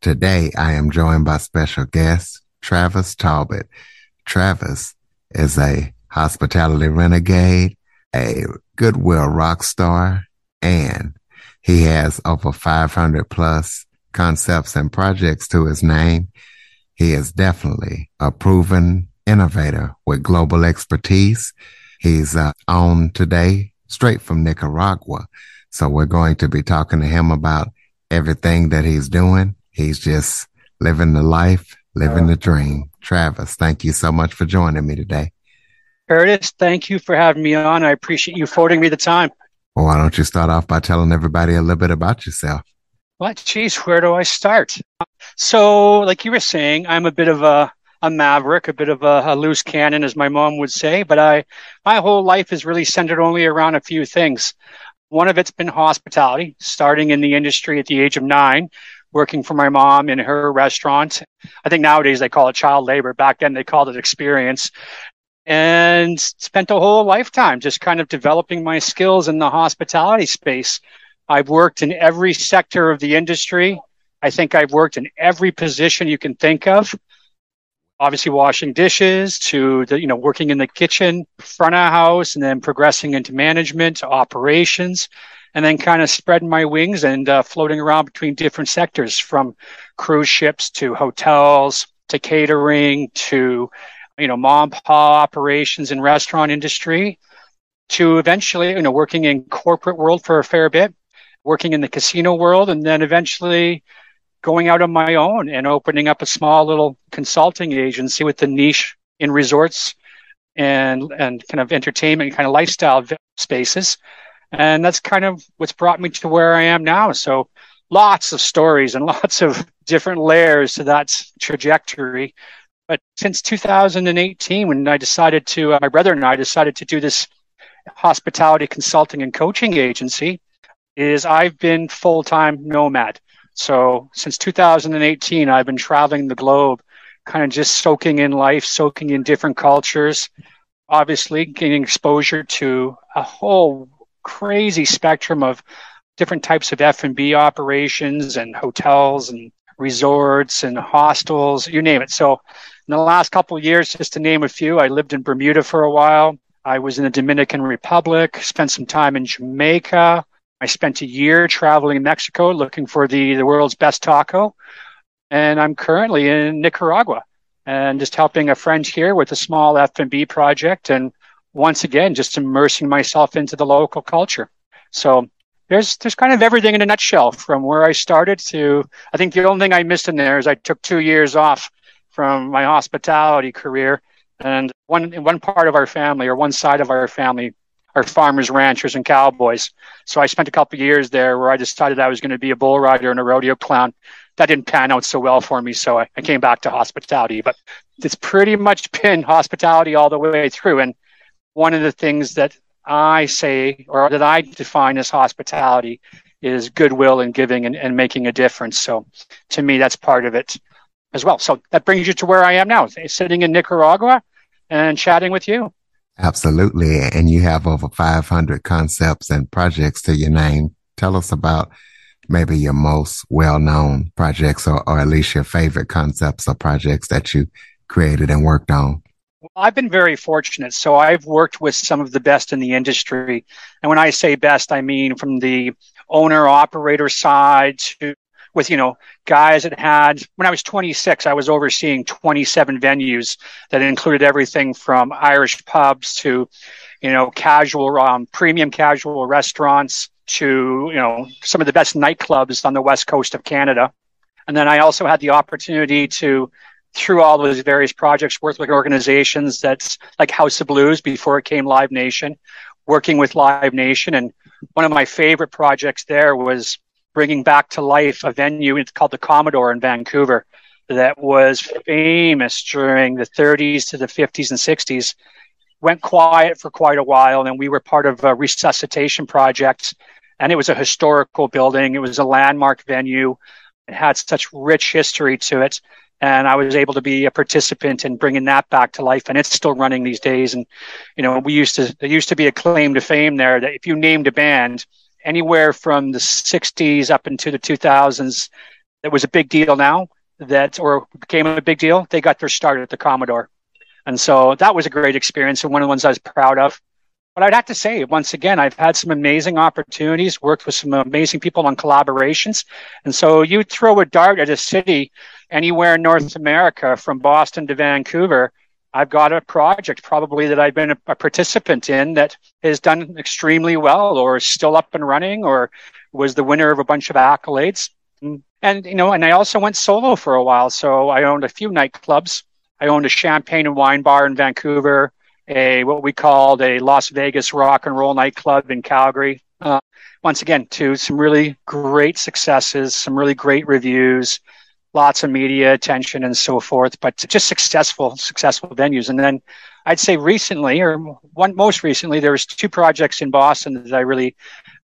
Today, I am joined by special guest Travis Talbot. Travis is a hospitality renegade, a goodwill rock star, and he has over 500 plus concepts and projects to his name. He is definitely a proven innovator with global expertise. He's uh, on today straight from Nicaragua. So we're going to be talking to him about everything that he's doing. He's just living the life, living the dream. Travis, thank you so much for joining me today. Curtis, thank you for having me on. I appreciate you affording me the time. Well, why don't you start off by telling everybody a little bit about yourself? What? Geez, where do I start? So, like you were saying, I'm a bit of a, a maverick, a bit of a, a loose cannon, as my mom would say. But I, my whole life is really centered only around a few things. One of it's been hospitality, starting in the industry at the age of nine, working for my mom in her restaurant. I think nowadays they call it child labor. Back then they called it experience. And spent a whole lifetime just kind of developing my skills in the hospitality space. I've worked in every sector of the industry. I think I've worked in every position you can think of obviously washing dishes to the, you know working in the kitchen front of house and then progressing into management operations and then kind of spreading my wings and uh, floating around between different sectors from cruise ships to hotels to catering to you know mom pa operations and restaurant industry to eventually you know working in corporate world for a fair bit working in the casino world and then eventually going out on my own and opening up a small little consulting agency with the niche in resorts and and kind of entertainment kind of lifestyle spaces and that's kind of what's brought me to where I am now. So lots of stories and lots of different layers to that trajectory. But since 2018 when I decided to uh, my brother and I decided to do this hospitality consulting and coaching agency is I've been full-time nomad. So since 2018, I've been traveling the globe, kind of just soaking in life, soaking in different cultures, obviously getting exposure to a whole crazy spectrum of different types of F&B operations and hotels and resorts and hostels, you name it. So in the last couple of years, just to name a few, I lived in Bermuda for a while. I was in the Dominican Republic, spent some time in Jamaica, I spent a year traveling in Mexico looking for the, the world's best taco. And I'm currently in Nicaragua and just helping a friend here with a small F&B project. And once again, just immersing myself into the local culture. So there's, there's kind of everything in a nutshell from where I started to, I think the only thing I missed in there is I took two years off from my hospitality career. And one, one part of our family or one side of our family are farmers, ranchers, and cowboys. So I spent a couple years there where I decided I was going to be a bull rider and a rodeo clown. That didn't pan out so well for me, so I, I came back to hospitality. But it's pretty much been hospitality all the way through. And one of the things that I say or that I define as hospitality is goodwill and giving and, and making a difference. So to me, that's part of it as well. So that brings you to where I am now, sitting in Nicaragua and chatting with you. Absolutely. And you have over 500 concepts and projects to your name. Tell us about maybe your most well known projects or, or at least your favorite concepts or projects that you created and worked on. I've been very fortunate. So I've worked with some of the best in the industry. And when I say best, I mean from the owner operator side to with you know guys that had when I was 26, I was overseeing 27 venues that included everything from Irish pubs to you know casual um, premium casual restaurants to you know some of the best nightclubs on the west coast of Canada. And then I also had the opportunity to through all those various projects work with organizations that's like House of Blues before it came Live Nation, working with Live Nation. And one of my favorite projects there was bringing back to life a venue. It's called the Commodore in Vancouver. that was famous during the 30s to the 50s and 60s went quiet for quite a while. And we were part of a resuscitation project. And it was a historical building, it was a landmark venue. It had such rich history to it. And I was able to be a participant in bringing that back to life. And it's still running these days. And, you know, we used to, there used to be a claim to fame there that if you named a band anywhere from the 60s up into the 2000s, that was a big deal now that, or became a big deal, they got their start at the Commodore. And so that was a great experience and one of the ones I was proud of. But I'd have to say, once again, I've had some amazing opportunities, worked with some amazing people on collaborations. And so you throw a dart at a city anywhere in North America, from Boston to Vancouver, I've got a project probably that I've been a, a participant in that has done extremely well or is still up and running or was the winner of a bunch of accolades. And, you know, and I also went solo for a while. So I owned a few nightclubs I owned a champagne and wine bar in Vancouver, a what we called a Las Vegas rock and roll nightclub in Calgary. Uh, once again, to some really great successes, some really great reviews, lots of media attention and so forth, but just successful, successful venues. And then I'd say recently, or one most recently, there was two projects in Boston that I really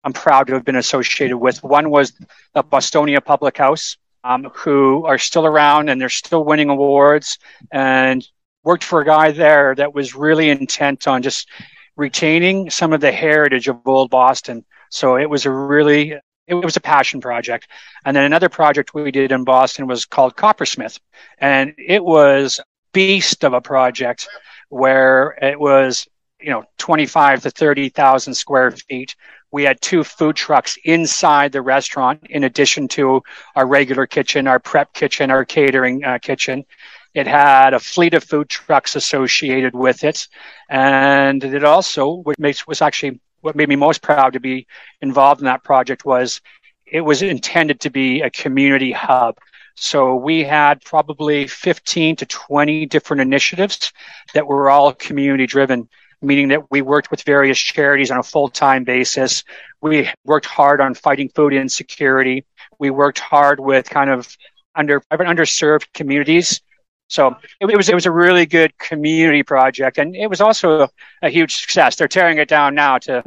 I'm proud to have been associated with. One was the Bostonia Public House, um, who are still around and they're still winning awards and worked for a guy there that was really intent on just retaining some of the heritage of old Boston. So it was a really it was a passion project. And then another project we did in Boston was called Coppersmith. And it was beast of a project where it was, you know, 25 to 30,000 square feet we had two food trucks inside the restaurant, in addition to our regular kitchen, our prep kitchen, our catering uh, kitchen. It had a fleet of food trucks associated with it, and it also, what makes was actually what made me most proud to be involved in that project was it was intended to be a community hub. So we had probably 15 to 20 different initiatives that were all community driven meaning that we worked with various charities on a full time basis. We worked hard on fighting food insecurity. We worked hard with kind of under underserved communities. So it, it, was it was a really good community project, and it was also a, a huge success. They're tearing it down now to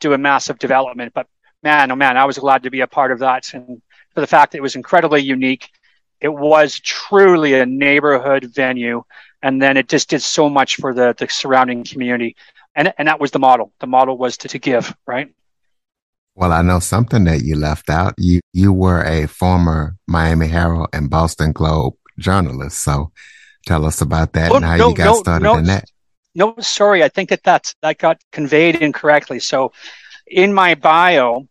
do a massive development, but man, oh man, I was glad to be a part of that, and for the fact that it was incredibly unique. It was truly a neighborhood venue and then it just did so much for the the surrounding community and and that was the model the model was to, to give right well i know something that you left out you you were a former miami herald and boston globe journalist so tell us about that oh, and how no, you got no, started no, in that. no sorry. I think that that's that got conveyed incorrectly. So in my bio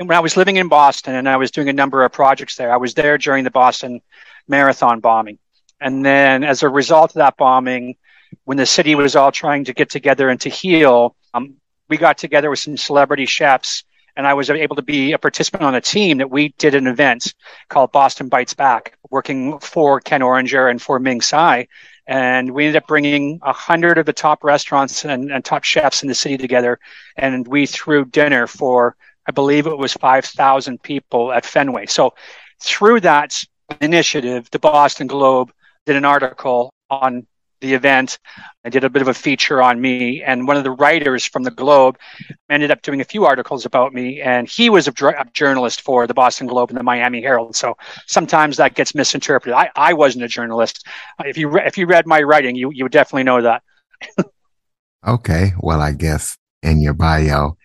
when i was living in boston and i was doing a number of projects there i was there during the boston marathon bombing. And then as a result of that bombing, when the city was all trying to get together and to heal, um, we got together with some celebrity chefs and I was able to be a participant on a team that we did an event called Boston Bites Back, working for Ken Oringer and for Ming Tsai. And we ended up bringing a hundred of the top restaurants and, and, top chefs in the city together. And we threw dinner for, I believe it was 5,000 people at Fenway. So through that initiative, the Boston Globe did an article on the event. I did a bit of a feature on me, and one of the writers from the Globe ended up doing a few articles about me. And he was a, a journalist for the Boston Globe and the Miami Herald. So sometimes that gets misinterpreted. I, I wasn't a journalist. If you re- if you read my writing, you you would definitely know that. okay, well, I guess in your bio,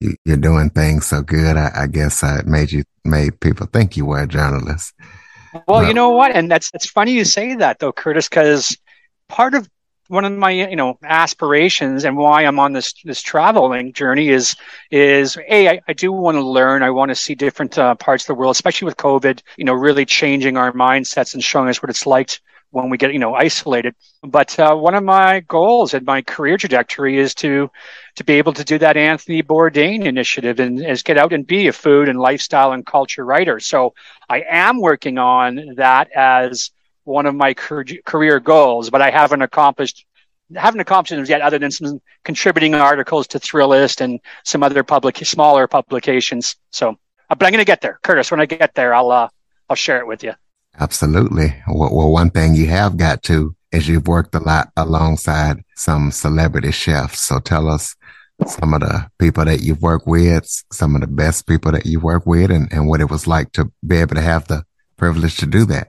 you, are doing things so good. I, I guess uh, it made you made people think you were a journalist. Well, you know what? And that's it's funny you say that though, Curtis, because part of one of my you know aspirations and why I'm on this this traveling journey is is a I, I do want to learn. I want to see different uh, parts of the world, especially with COVID. You know, really changing our mindsets and showing us what it's like when we get you know isolated but uh, one of my goals and my career trajectory is to to be able to do that anthony bourdain initiative and is get out and be a food and lifestyle and culture writer so i am working on that as one of my career goals but i haven't accomplished haven't accomplished it yet other than some contributing articles to thrillist and some other public smaller publications so but i'm going to get there curtis when i get there i'll uh, i'll share it with you Absolutely. Well, well, one thing you have got to is you've worked a lot alongside some celebrity chefs. So tell us some of the people that you've worked with, some of the best people that you work with, and, and what it was like to be able to have the privilege to do that.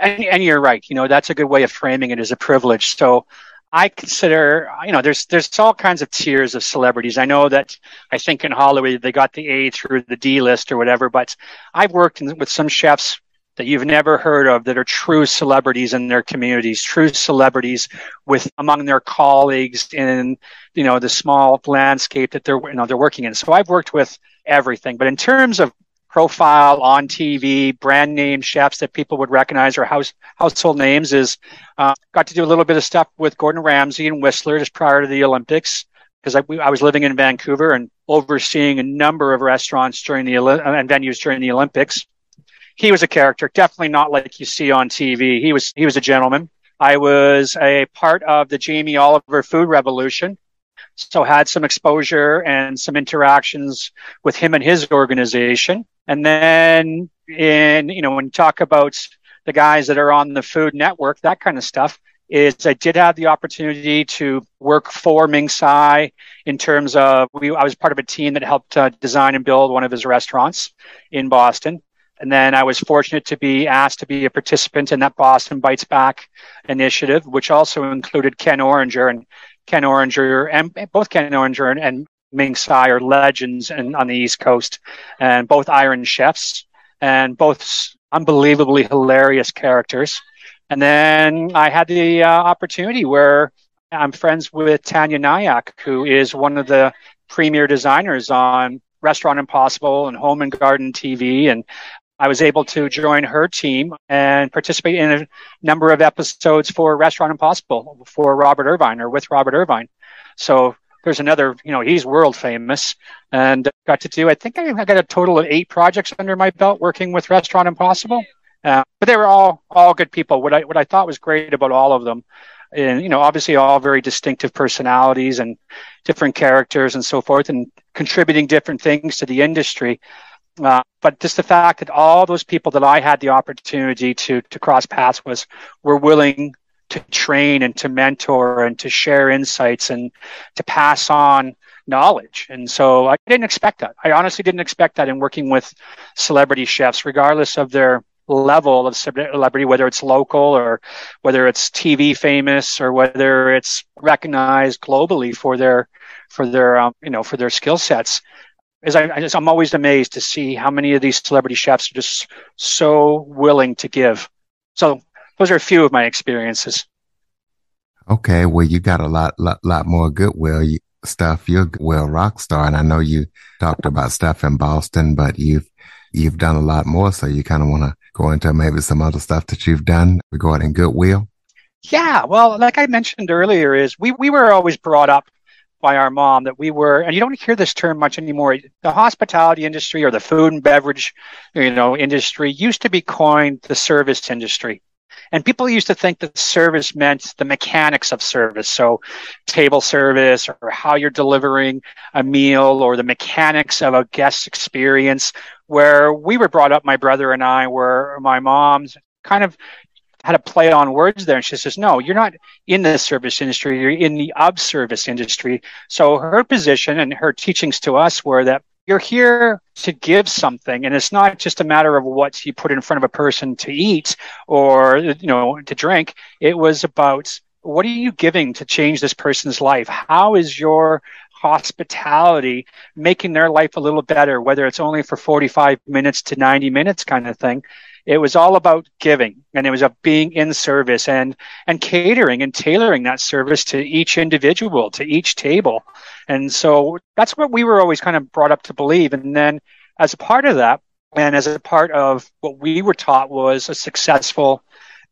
And, and you're right. You know, that's a good way of framing it as a privilege. So I consider, you know, there's there's all kinds of tiers of celebrities. I know that I think in Hollywood they got the A through the D list or whatever, but I've worked in, with some chefs that you've never heard of that are true celebrities in their communities, true celebrities with among their colleagues in you know the small landscape that they're you know they're working in. So I've worked with everything, but in terms of profile on TV, brand name chefs that people would recognize or house, household names is uh, got to do a little bit of stuff with Gordon Ramsay and Whistler just prior to the Olympics because I, I, was living in Vancouver and overseeing a number of restaurants during the and venues during the Olympics. He was a character, definitely not like you see on TV. He was he was a gentleman. I was a part of the Jamie Oliver food revolution so had some exposure and some interactions with him and his organization. And then in, you know, when you talk about the guys that are on the Food Network, that kind of stuff, is I did have the opportunity to work for Ming Tsai in terms of we, I was part of a team that helped uh, design and build one of his restaurants in Boston. And then I was fortunate to be asked to be a participant in that Boston Bites Back initiative, which also included Ken Oringer. And Ken Oringer and both Ken Oringer and, and Ming Tsai are legends in, on the East Coast, and both Iron chefs, and both unbelievably hilarious characters. And then I had the uh, opportunity where I'm friends with Taniya Nayak, who is one of the premier designers on Restaurant Impossible and Home and Garden TV, and I was able to join her team and participate in a number of episodes for Restaurant Impossible for Robert Irvine or with Robert Irvine. So there's another, you know, he's world famous and got to do, I think I got a total of eight projects under my belt working with Restaurant Impossible. Uh, but they were all, all good people. What I, what I thought was great about all of them and, you know, obviously all very distinctive personalities and different characters and so forth and contributing different things to the industry. Uh, but just the fact that all those people that I had the opportunity to to cross paths with were willing to train and to mentor and to share insights and to pass on knowledge. And so I didn't expect that. I honestly didn't expect that in working with celebrity chefs, regardless of their level of celebrity, whether it's local or whether it's TV famous or whether it's recognized globally for their for their um, you know for their skill sets is I, I just, I'm always amazed to see how many of these celebrity chefs are just so willing to give. So those are a few of my experiences. Okay, well, you got a lot, lot, lot more goodwill stuff. You're a goodwill rock star, and I know you talked about stuff in Boston, but you've you've done a lot more. So you kind of want to go into maybe some other stuff that you've done regarding goodwill. Yeah, well, like I mentioned earlier, is we we were always brought up by our mom that we were, and you don't hear this term much anymore. The hospitality industry or the food and beverage, you know, industry used to be coined the service industry. And people used to think that service meant the mechanics of service. So table service or how you're delivering a meal or the mechanics of a guest experience where we were brought up, my brother and I, were my mom's kind of had a play on words there. And she says, no, you're not in the service industry. You're in the of service industry. So her position and her teachings to us were that you're here to give something and it's not just a matter of what you put in front of a person to eat or you know to drink it was about what are you giving to change this person's life how is your hospitality making their life a little better whether it's only for 45 minutes to 90 minutes kind of thing it was all about giving and it was about being in service and and catering and tailoring that service to each individual to each table. And so that's what we were always kind of brought up to believe. And then as a part of that and as a part of what we were taught was a successful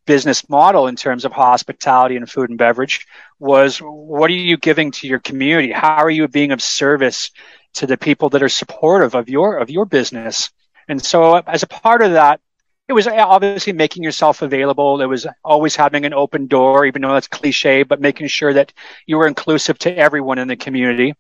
business model in terms of hospitality and food and beverage was what are you giving to your community? How are you being of service to the people that are supportive of your of your business? And so as a part of that it was uh, obviously making yourself available. It was always having an open door, even though that's cliche, but making sure that you were inclusive to everyone in the community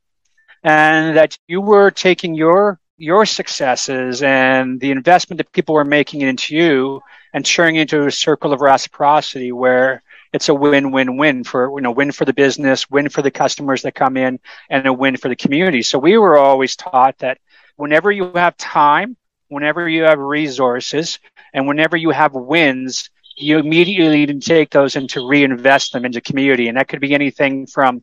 and that you were taking your your successes and the investment that people were making into you and turning into a circle of reciprocity where it's a win-win-win for you know win for the business, win for the customers that come in, and a win for the community. So we were always taught that whenever you have time, whenever you have resources, and whenever you have wins, you immediately need to take those and to reinvest them into community. And that could be anything from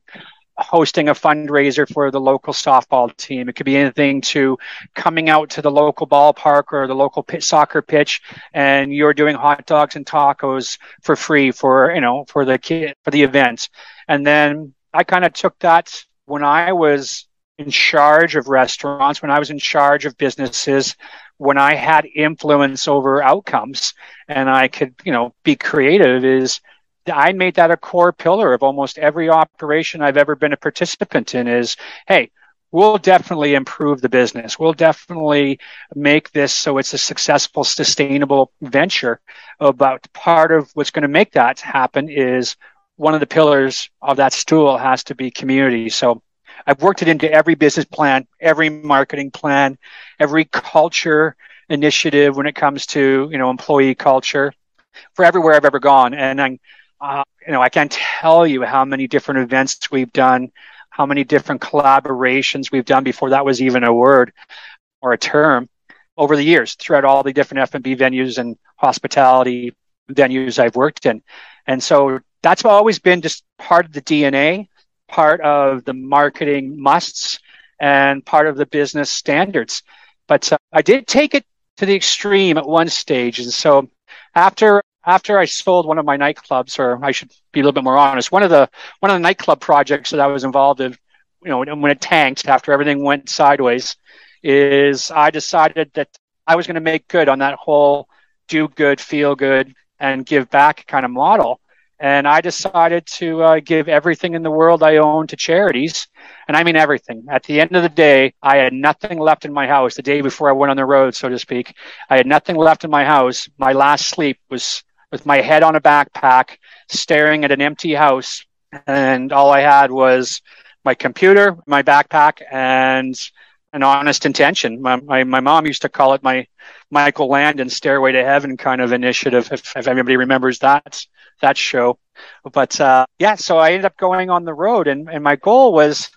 hosting a fundraiser for the local softball team. It could be anything to coming out to the local ballpark or the local pit, soccer pitch, and you're doing hot dogs and tacos for free for you know for the kid for the event. And then I kind of took that when I was in charge of restaurants, when I was in charge of businesses, when I had influence over outcomes, and I could you know be creative. Is I made that a core pillar of almost every operation I've ever been a participant in is, hey, we'll definitely improve the business. We'll definitely make this so it's a successful, sustainable venture. But part of what's going to make that happen is one of the pillars of that stool has to be community. So I've worked it into every business plan, every marketing plan, every culture initiative when it comes to, you know, employee culture for everywhere I've ever gone. And I'm uh, you know, I can't tell you how many different events we've done, how many different collaborations we've done before that was even a word or a term over the years throughout all the different F&B venues and hospitality venues I've worked in. And so that's always been just part of the DNA, part of the marketing musts, and part of the business standards. But uh, I did take it to the extreme at one stage. And so after after I sold one of my nightclubs, or I should be a little bit more honest, one of the one of the nightclub projects that I was involved in, you know, when it tanked after everything went sideways, is I decided that I was going to make good on that whole do good, feel good, and give back kind of model. And I decided to uh, give everything in the world I own to charities. And I mean everything. At the end of the day, I had nothing left in my house. The day before I went on the road, so to speak, I had nothing left in my house. My last sleep was with my head on a backpack, staring at an empty house. And all I had was my computer, my backpack, and an honest intention. My, my, my mom used to call it my Michael Landon Stairway to Heaven kind of initiative, if, if anybody remembers that that show. But uh, yeah, so I ended up going on the road, and, and my goal was,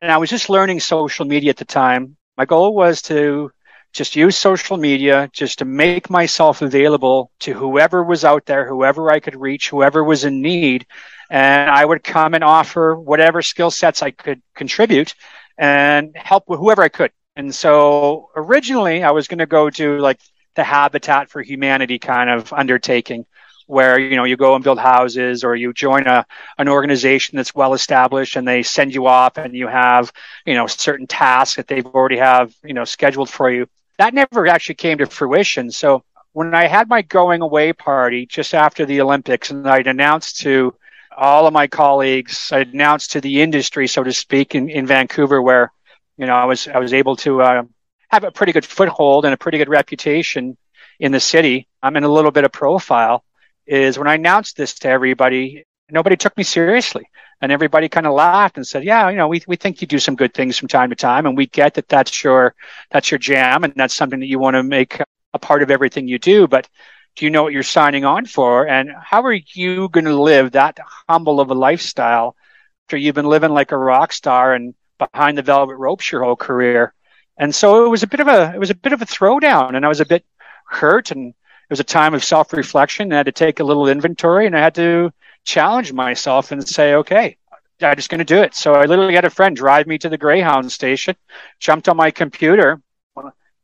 and I was just learning social media at the time. My goal was to just use social media just to make myself available to whoever was out there, whoever I could reach, whoever was in need. And I would come and offer whatever skill sets I could contribute and help whoever I could. And so originally I was going to go to like the Habitat for Humanity kind of undertaking where you know you go and build houses or you join a an organization that's well established and they send you off and you have you know certain tasks that they've already have you know scheduled for you that never actually came to fruition. So when I had my going away party just after the Olympics, and I'd announced to all of my colleagues, I announced to the industry, so to speak, in, in Vancouver, where you know I was I was able to uh, have a pretty good foothold and a pretty good reputation in the city. I'm in a little bit of profile. Is when I announced this to everybody, nobody took me seriously and everybody kind of laughed and said, "Yeah, you know, we we think you do some good things from time to time, and we get that that's your that's your jam, and that's something that you want to make a part of everything you do. But do you know what you're signing on for, and how are you going to live that humble of a lifestyle after you've been living like a rock star and behind the velvet ropes your whole career?" And so it was a bit of a it was a bit of a throwdown, and I was a bit hurt, and it was a time of self reflection. I had to take a little inventory, and I had to challenge myself and say, okay, I'm just going to do it. So I literally had a friend drive me to the Greyhound station, jumped on my computer,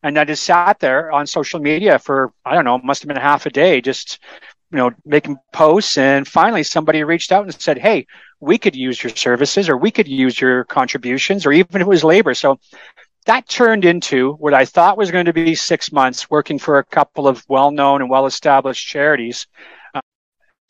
and I just sat there on social media for, I don't know, must have been half a day, just, you know, making posts. And finally, somebody reached out and said, hey, we could use your services or we could use your contributions or even if it was labor. So that turned into what I thought was going to be six months working for a couple of well known and well established charities uh,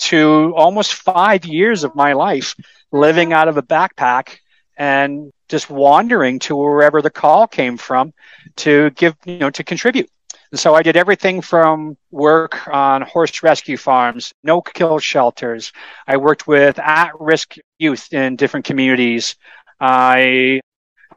to almost five years of my life living out of a backpack and just wandering to wherever the call came from to give, you know, to contribute. And so I did everything from work on horse rescue farms, no kill shelters. I worked with at risk youth in different communities. I,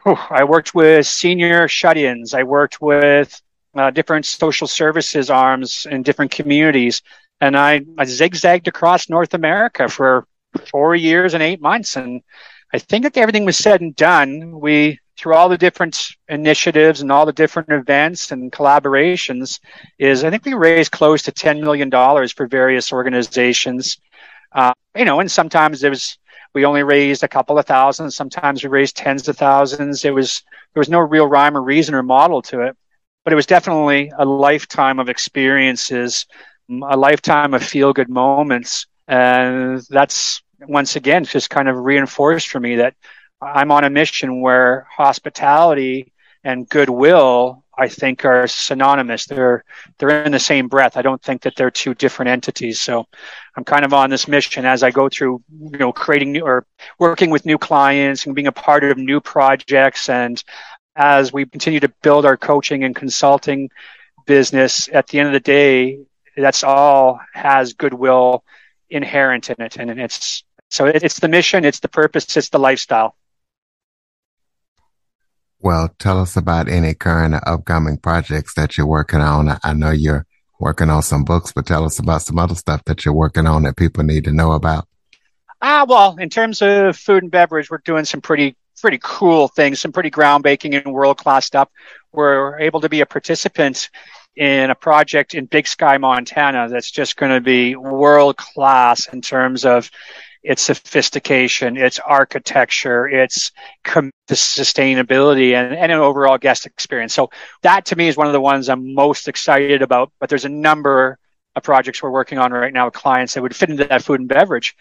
I worked with senior shut ins. I worked with uh, different social services arms in different communities. And I, I zigzagged across North America for four years and eight months. And I think that everything was said and done. We, through all the different initiatives and all the different events and collaborations, is I think we raised close to $10 million for various organizations. Uh, you know, and sometimes there was we only raised a couple of thousands. Sometimes we raised tens of thousands. It was there was no real rhyme or reason or model to it, but it was definitely a lifetime of experiences, a lifetime of feel good moments, and that's once again just kind of reinforced for me that I'm on a mission where hospitality and goodwill I think are synonymous. They're they're in the same breath. I don't think that they're two different entities. So I'm kind of on this mission as I go through, you know, creating new or working with new clients and being a part of new projects. And as we continue to build our coaching and consulting business, at the end of the day, that's all has goodwill inherent in it. And it's so it's the mission, it's the purpose, it's the lifestyle. Well, tell us about any current or upcoming projects that you're working on. I know you're working on some books, but tell us about some other stuff that you're working on that people need to know about. Ah, well, in terms of food and beverage, we're doing some pretty pretty cool things, some pretty groundbreaking and world class stuff. We're able to be a participant in a project in Big Sky, Montana that's just going to be world class in terms of its sophistication, its architecture, its com- sustainability, and, and an overall guest experience. So that to me is one of the ones I'm most excited about. But there's a number of projects we're working on right now with clients that would fit into that food and beverage.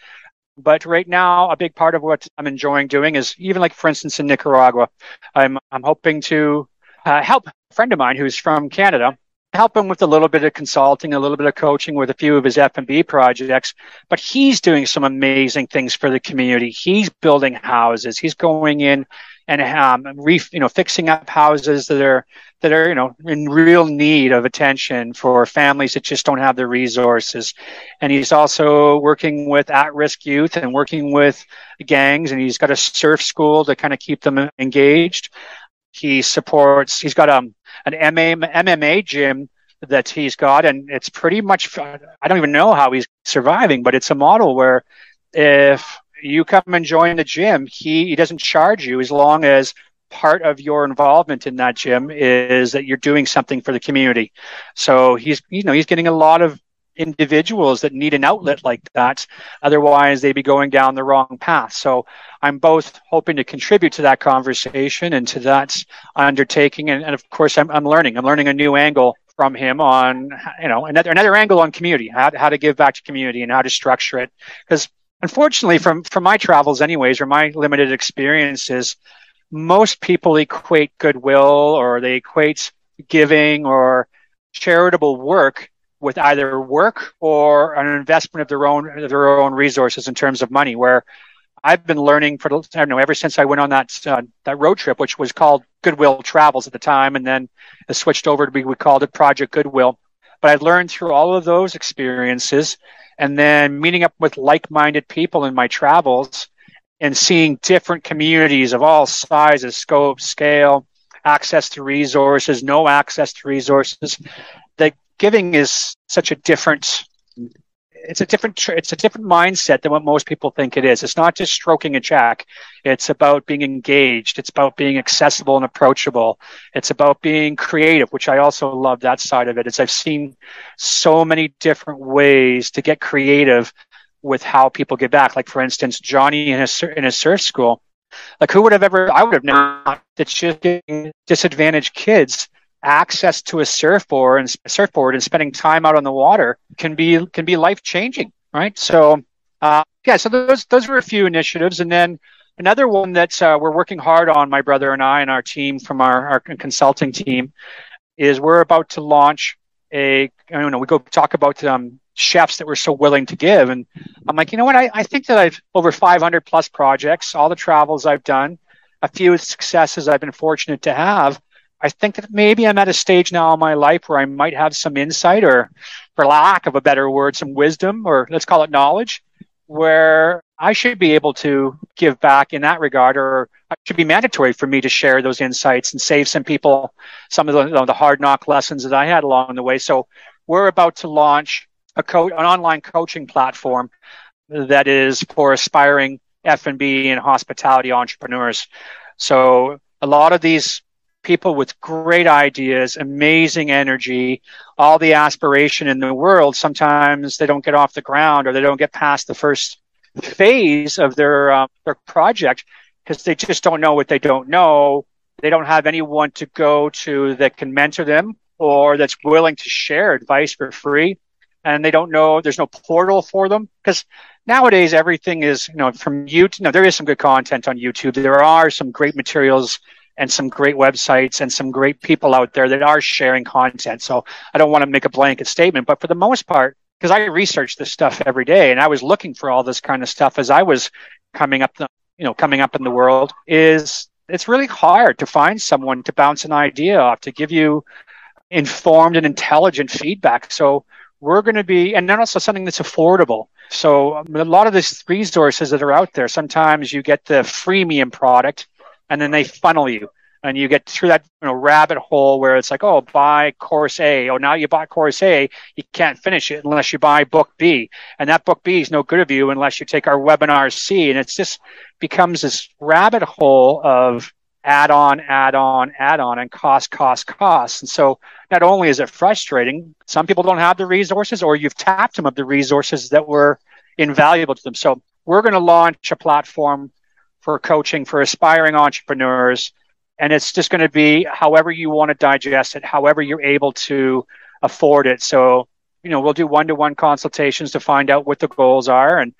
But right now, a big part of what I'm enjoying doing is even like, for instance, in Nicaragua, I'm I'm hoping to uh, help a friend of mine who's from Canada help him with a little bit of consulting, a little bit of coaching with a few of his F&B projects, but he's doing some amazing things for the community. He's building houses. He's going in and um, re, you know, fixing up houses that are that are you know in real need of attention for families that just don't have the resources. And he's also working with at-risk youth and working with gangs. And he's got a surf school to kind of keep them engaged. He supports. He's got um, an MMA, MMA gym that he's got, and it's pretty much. I don't even know how he's surviving, but it's a model where if you come and join the gym, he, he doesn't charge you as long as part of your involvement in that gym is that you're doing something for the community. So he's you know he's getting a lot of individuals that need an outlet like that. Otherwise, they'd be going down the wrong path. So I'm both hoping to contribute to that conversation and to that undertaking. And, and of course, I'm, I'm learning. I'm learning a new angle from him on, you know, another, another angle on community, how, how to give back to community and how to structure it. Because unfortunately, from, from my travels anyways, or my limited experiences, most people equate goodwill or they equate giving or charitable work with either work or an investment of their own of their own resources in terms of money. Where I've been learning for the I don't know ever since I went on that uh, that road trip, which was called Goodwill Travels at the time, and then it switched over to be we called it Project Goodwill. But I've learned through all of those experiences, and then meeting up with like-minded people in my travels, and seeing different communities of all sizes, scope, scale, access to resources, no access to resources, giving is such a different it's a different it's a different mindset than what most people think it is. It's not just stroking a check. It's about being engaged. It's about being accessible and approachable. It's about being creative, which I also love that side of it. Is I've seen so many different ways to get creative with how people give back. Like for instance, Johnny in his in his surf school. Like who would have ever? I would have known that just giving disadvantaged kids access to a surfboard and surfboard and spending time out on the water can be can be life changing, right? So uh, yeah, so those those were a few initiatives, and then another one that uh, we're working hard on, my brother and I and our team from our, our consulting team, is we're about to launch a. I don't know. We go talk about um, chefs that were so willing to give, and I'm like, you know what? I, I think that I've over 500 plus projects, all the travels I've done, a few successes I've been fortunate to have. I think that maybe I'm at a stage now in my life where I might have some insight or, for lack of a better word, some wisdom or let's call it knowledge, where I should be able to give back in that regard, or it should be mandatory for me to share those insights and save some people some of the, the hard knock lessons that I had along the way. So we're about to launch a co- an online coaching platform that is for aspiring F&B and hospitality entrepreneurs. So a lot of these people with great ideas, amazing energy, all the aspiration in the world, sometimes they don't get off the ground or they don't get past the first phase of their uh, their project because they just don't know what they don't know. They don't have anyone to go to that can mentor them or that's willing to share advice for free. And they don't know, there's no portal for them because nowadays everything is, you know, from YouTube. No, there is some good content on YouTube. There are some great materials and some great websites and some great people out there that are sharing content. So I don't want to make a blanket statement, but for the most part, because I research this stuff every day and I was looking for all this kind of stuff as I was coming up the, you know, coming up in the world is it's really hard to find someone to bounce an idea off to give you informed and intelligent feedback. So we're going to be, and then also something that's affordable. So a lot of these resources that are out there, sometimes you get the freemium product and then they funnel you and you get through that you know, rabbit hole where it's like, oh, buy course A. Oh, now you bought course A, you can't finish it unless you buy book B, and that book B is no good of you unless you take our webinar C, and it's just becomes this rabbit hole of add on, add on, add on, and cost, cost, cost. And so not only is it frustrating, some people don't have the resources, or you've tapped them of the resources that were invaluable to them. So we're going to launch a platform for coaching for aspiring entrepreneurs and it's just going to be however you want to digest it, however you're able to afford it. So, you know, we'll do one to one consultations to find out what the goals are and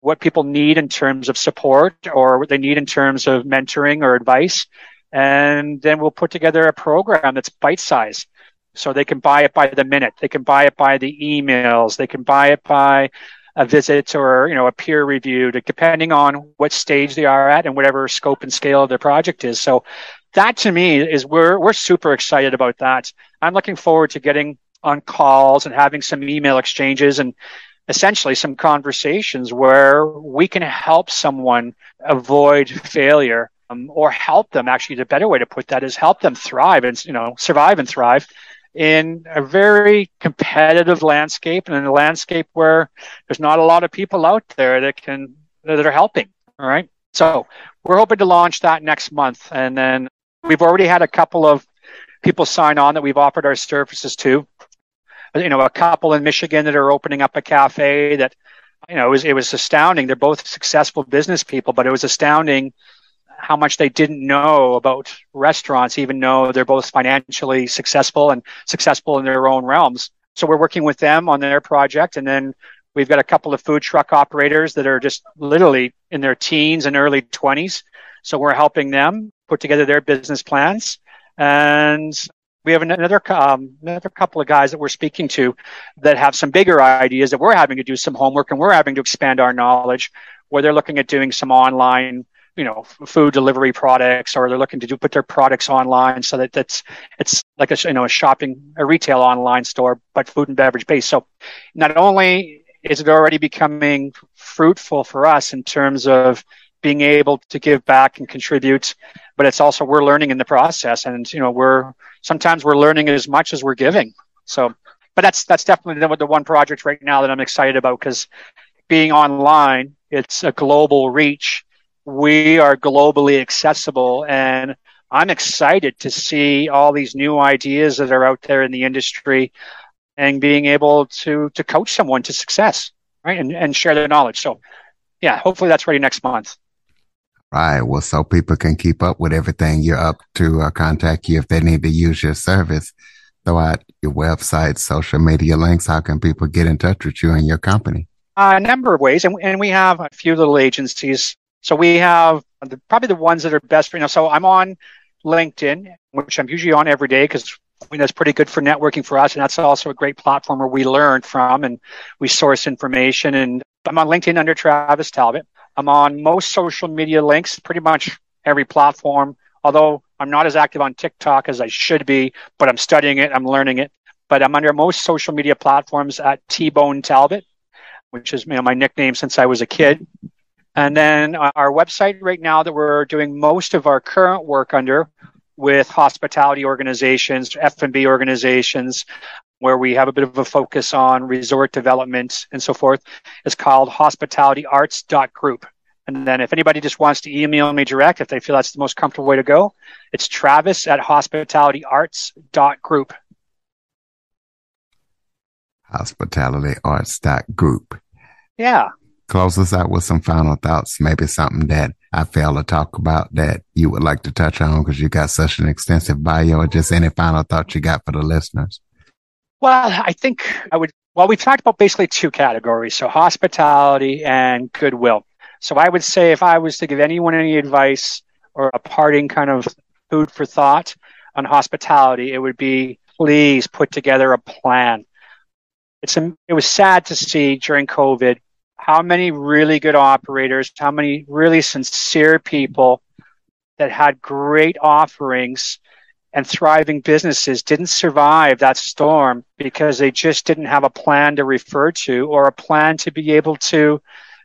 what people need in terms of support or what they need in terms of mentoring or advice. And then we'll put together a program that's bite sized. So they can buy it by the minute. They can buy it by the emails. They can buy it by a visit or you know a peer review, depending on what stage they are at and whatever scope and scale of their project is. So that to me is we're we're super excited about that. I'm looking forward to getting on calls and having some email exchanges and essentially some conversations where we can help someone avoid failure um, or help them actually the better way to put that is help them thrive and you know survive and thrive in a very competitive landscape and in a landscape where there's not a lot of people out there that can that are helping. All right. So we're hoping to launch that next month. And then we've already had a couple of people sign on that we've offered our services to. You know, a couple in Michigan that are opening up a cafe that, you know, it was, it was astounding. They're both successful business people, but it was astounding how much they didn't know about restaurants, even though they're both financially successful and successful in their own realms. So we're working with them on their project. And then we've got a couple of food truck operators that are just literally in their teens and early 20s. So we're helping them put together their business plans. And we have another um, another couple of guys that we're speaking to that have some bigger ideas that we're having to do some homework and we're having to expand our knowledge where they're looking at doing some online you know food delivery products or they're looking to do put their products online so that that's it's like a you know a shopping a retail online store but food and beverage based. So not only is it already becoming fruitful for us in terms of being able to give back and contribute but it's also we're learning in the process and you know we're sometimes we're learning as much as we're giving. So but that's that's definitely the, the one project right now that i'm excited about because being online it's a global reach we are globally accessible and I'm excited to see all these new ideas that are out there in the industry and being able to to coach someone to success, right? And and share their knowledge. So yeah, hopefully that's ready next month. Right. Well, so people can keep up with everything you're up to uh, contact you if they need to use your service. Throw out your website, social media links. How can people get in touch with you and your company? Uh, a number of ways. And, and we have a few little agencies so we have the, probably the ones that are best for you know. So I'm on LinkedIn, which I'm usually on every day because I mean, that's pretty good for networking for us, and that's also a great platform where we learn from and we source information. And I'm on LinkedIn under Travis Talbot. I'm on most social media links, pretty much every platform. Although I'm not as active on TikTok as I should be, but I'm studying it, I'm learning it. But I'm under most social media platforms at T Bone Talbot, which is you know, my nickname since I was a kid And then uh, our website right now that we're doing most of our current work under with hospitality organizations, F&B organizations, where we have a bit of a focus on resort development and so forth, is called hospitalityarts.group. And then if anybody just wants to email me direct, if they feel that's the most comfortable way to go, it's travis at hospitalityarts.group. Hospitalityarts.group. Yeah. Close us out with some final thoughts, maybe something that I failed to talk about that you would like to touch on because you got such an extensive bio, or just any final thoughts you got for the listeners. Well, I think I would, well, we've talked about basically two categories. So hospitality and goodwill. So I would say if I was to give anyone any advice or a parting kind of food for thought on hospitality, it would be please put together a plan. It's a, it was sad to see during COVID how many really good operators, how many really sincere people that had great offerings and thriving businesses didn't survive that storm because they just didn't have a plan to refer to or a plan to be able to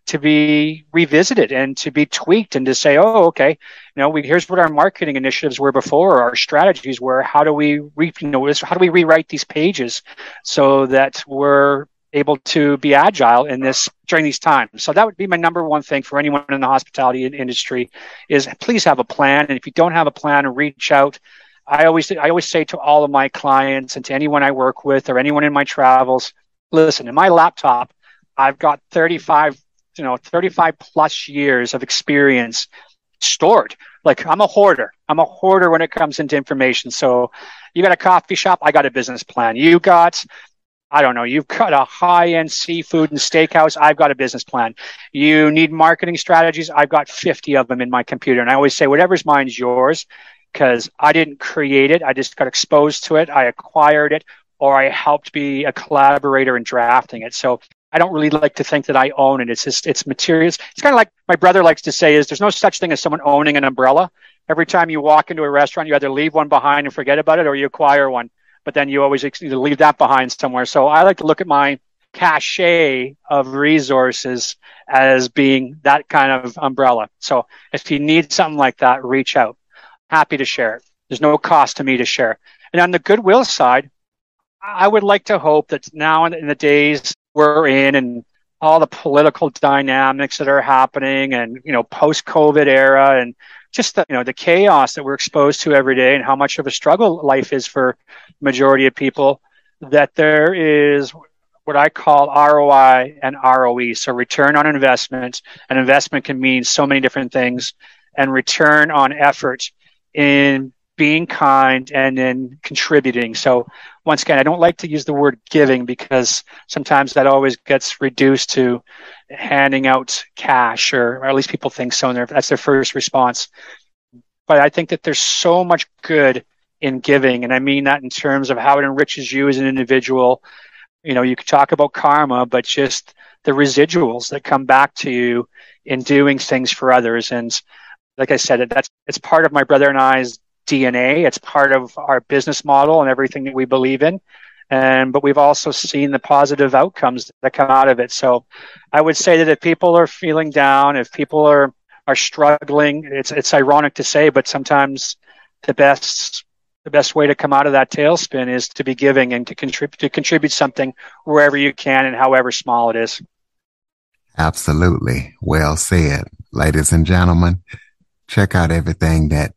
to be revisited and to be tweaked and to say, oh, okay, you know, we, here's what our marketing initiatives were before, our strategies were. How do we, re, you know, how do we rewrite these pages so that we're able to be agile in this during these times. So that would be my number one thing for anyone in the hospitality industry is please have a plan. And if you don't have a plan, reach out. I always I always say to all of my clients and to anyone I work with or anyone in my travels, listen, in my laptop, I've got 35 you know 35 plus years of experience stored like i'm a hoarder i'm a hoarder when it comes into information so you got a coffee shop i got a business plan you got I don't know, you've got a high end seafood and steakhouse. I've got a business plan. You need marketing strategies. I've got 50 of them in my computer. And I always say, whatever's mine's yours because I didn't create it. I just got exposed to it. I acquired it or I helped be a collaborator in drafting it. So I don't really like to think that I own it. It's just it's materials. It's kind of like my brother likes to say is there's no such thing as someone owning an umbrella. Every time you walk into a restaurant, you either leave one behind and forget about it, or you acquire one. But then you always either leave that behind somewhere. So I like to look at my cachet of resources as being that kind of umbrella. So if you need something like that, reach out. Happy to share it. There's no cost to me to share. And on the goodwill side, I would like to hope that now in the days we're in and all the political dynamics that are happening and you know post covid era and just the you know the chaos that we're exposed to every day and how much of a struggle life is for majority of people that there is what I call ROI and ROE so return on investment an investment can mean so many different things and return on effort in being kind and in contributing. So once again, I don't like to use the word giving because sometimes that always gets reduced to handing out cash, or, or at least people think so. And that's their first response. But I think that there's so much good in giving, and I mean that in terms of how it enriches you as an individual. You know, you could talk about karma, but just the residuals that come back to you in doing things for others. And like I said, that's it's part of my brother and I's DNA. It's part of our business model and everything that we believe in. And but we've also seen the positive outcomes that come out of it. So I would say that if people are feeling down, if people are are struggling, it's it's ironic to say, but sometimes the best the best way to come out of that tailspin is to be giving and to contribute to contribute something wherever you can and however small it is. Absolutely. Well said. Ladies and gentlemen, check out everything that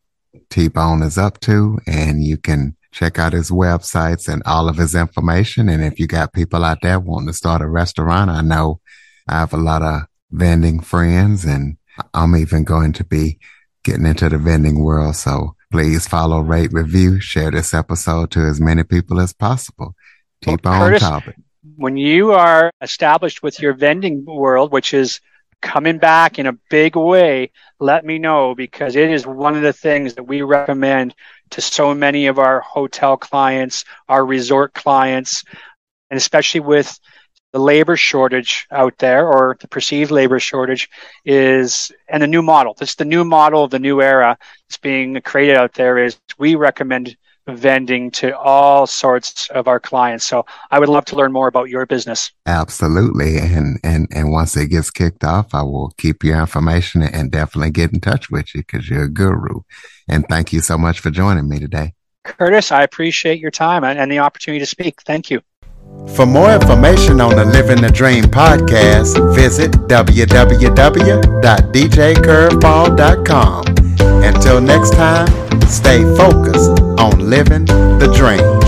T-Bone is up to and you can check out his websites and all of his information. And if you got people out there wanting to start a restaurant, I know I have a lot of vending friends and I'm even going to be getting into the vending world. So please follow, rate, review, share this episode to as many people as possible. Keep well, on top of it. When you are established with your vending world, which is coming back in a big way, let me know because it is one of the things that we recommend to so many of our hotel clients, our resort clients, and especially with the labor shortage out there or the perceived labor shortage is and the new model. This is the new model of the new era that's being created out there is we recommend vending to all sorts of our clients. So I would love to learn more about your business. Absolutely. And and and once it gets kicked off, I will keep your information and definitely get in touch with you because you're a guru. And thank you so much for joining me today. Curtis, I appreciate your time and the opportunity to speak. Thank you. For more information on the Living the Dream podcast, visit www.djcurveball.com. Until next time, stay focused on living the dream.